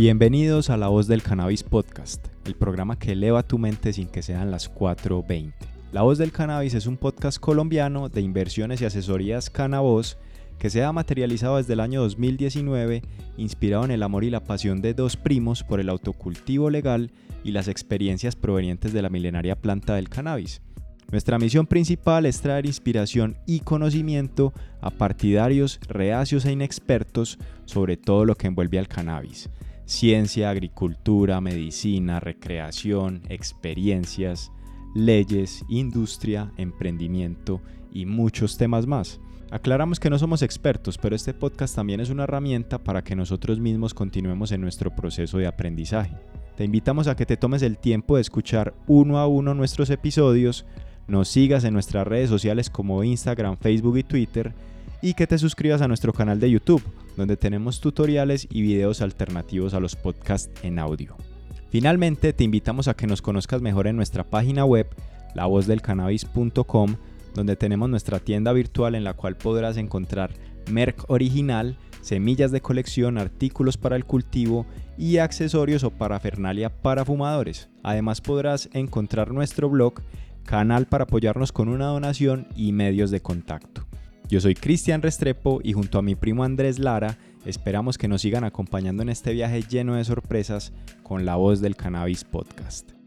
Bienvenidos a La Voz del Cannabis Podcast, el programa que eleva tu mente sin que sean las 4.20. La Voz del Cannabis es un podcast colombiano de inversiones y asesorías Canavoz que se ha materializado desde el año 2019, inspirado en el amor y la pasión de dos primos por el autocultivo legal y las experiencias provenientes de la milenaria planta del cannabis. Nuestra misión principal es traer inspiración y conocimiento a partidarios reacios e inexpertos sobre todo lo que envuelve al cannabis ciencia, agricultura, medicina, recreación, experiencias, leyes, industria, emprendimiento y muchos temas más. Aclaramos que no somos expertos, pero este podcast también es una herramienta para que nosotros mismos continuemos en nuestro proceso de aprendizaje. Te invitamos a que te tomes el tiempo de escuchar uno a uno nuestros episodios, nos sigas en nuestras redes sociales como Instagram, Facebook y Twitter, y que te suscribas a nuestro canal de YouTube, donde tenemos tutoriales y videos alternativos a los podcasts en audio. Finalmente, te invitamos a que nos conozcas mejor en nuestra página web, lavozdelcannabis.com, donde tenemos nuestra tienda virtual en la cual podrás encontrar merc original, semillas de colección, artículos para el cultivo y accesorios o parafernalia para fumadores. Además podrás encontrar nuestro blog, canal para apoyarnos con una donación y medios de contacto. Yo soy Cristian Restrepo y junto a mi primo Andrés Lara esperamos que nos sigan acompañando en este viaje lleno de sorpresas con la voz del Cannabis Podcast.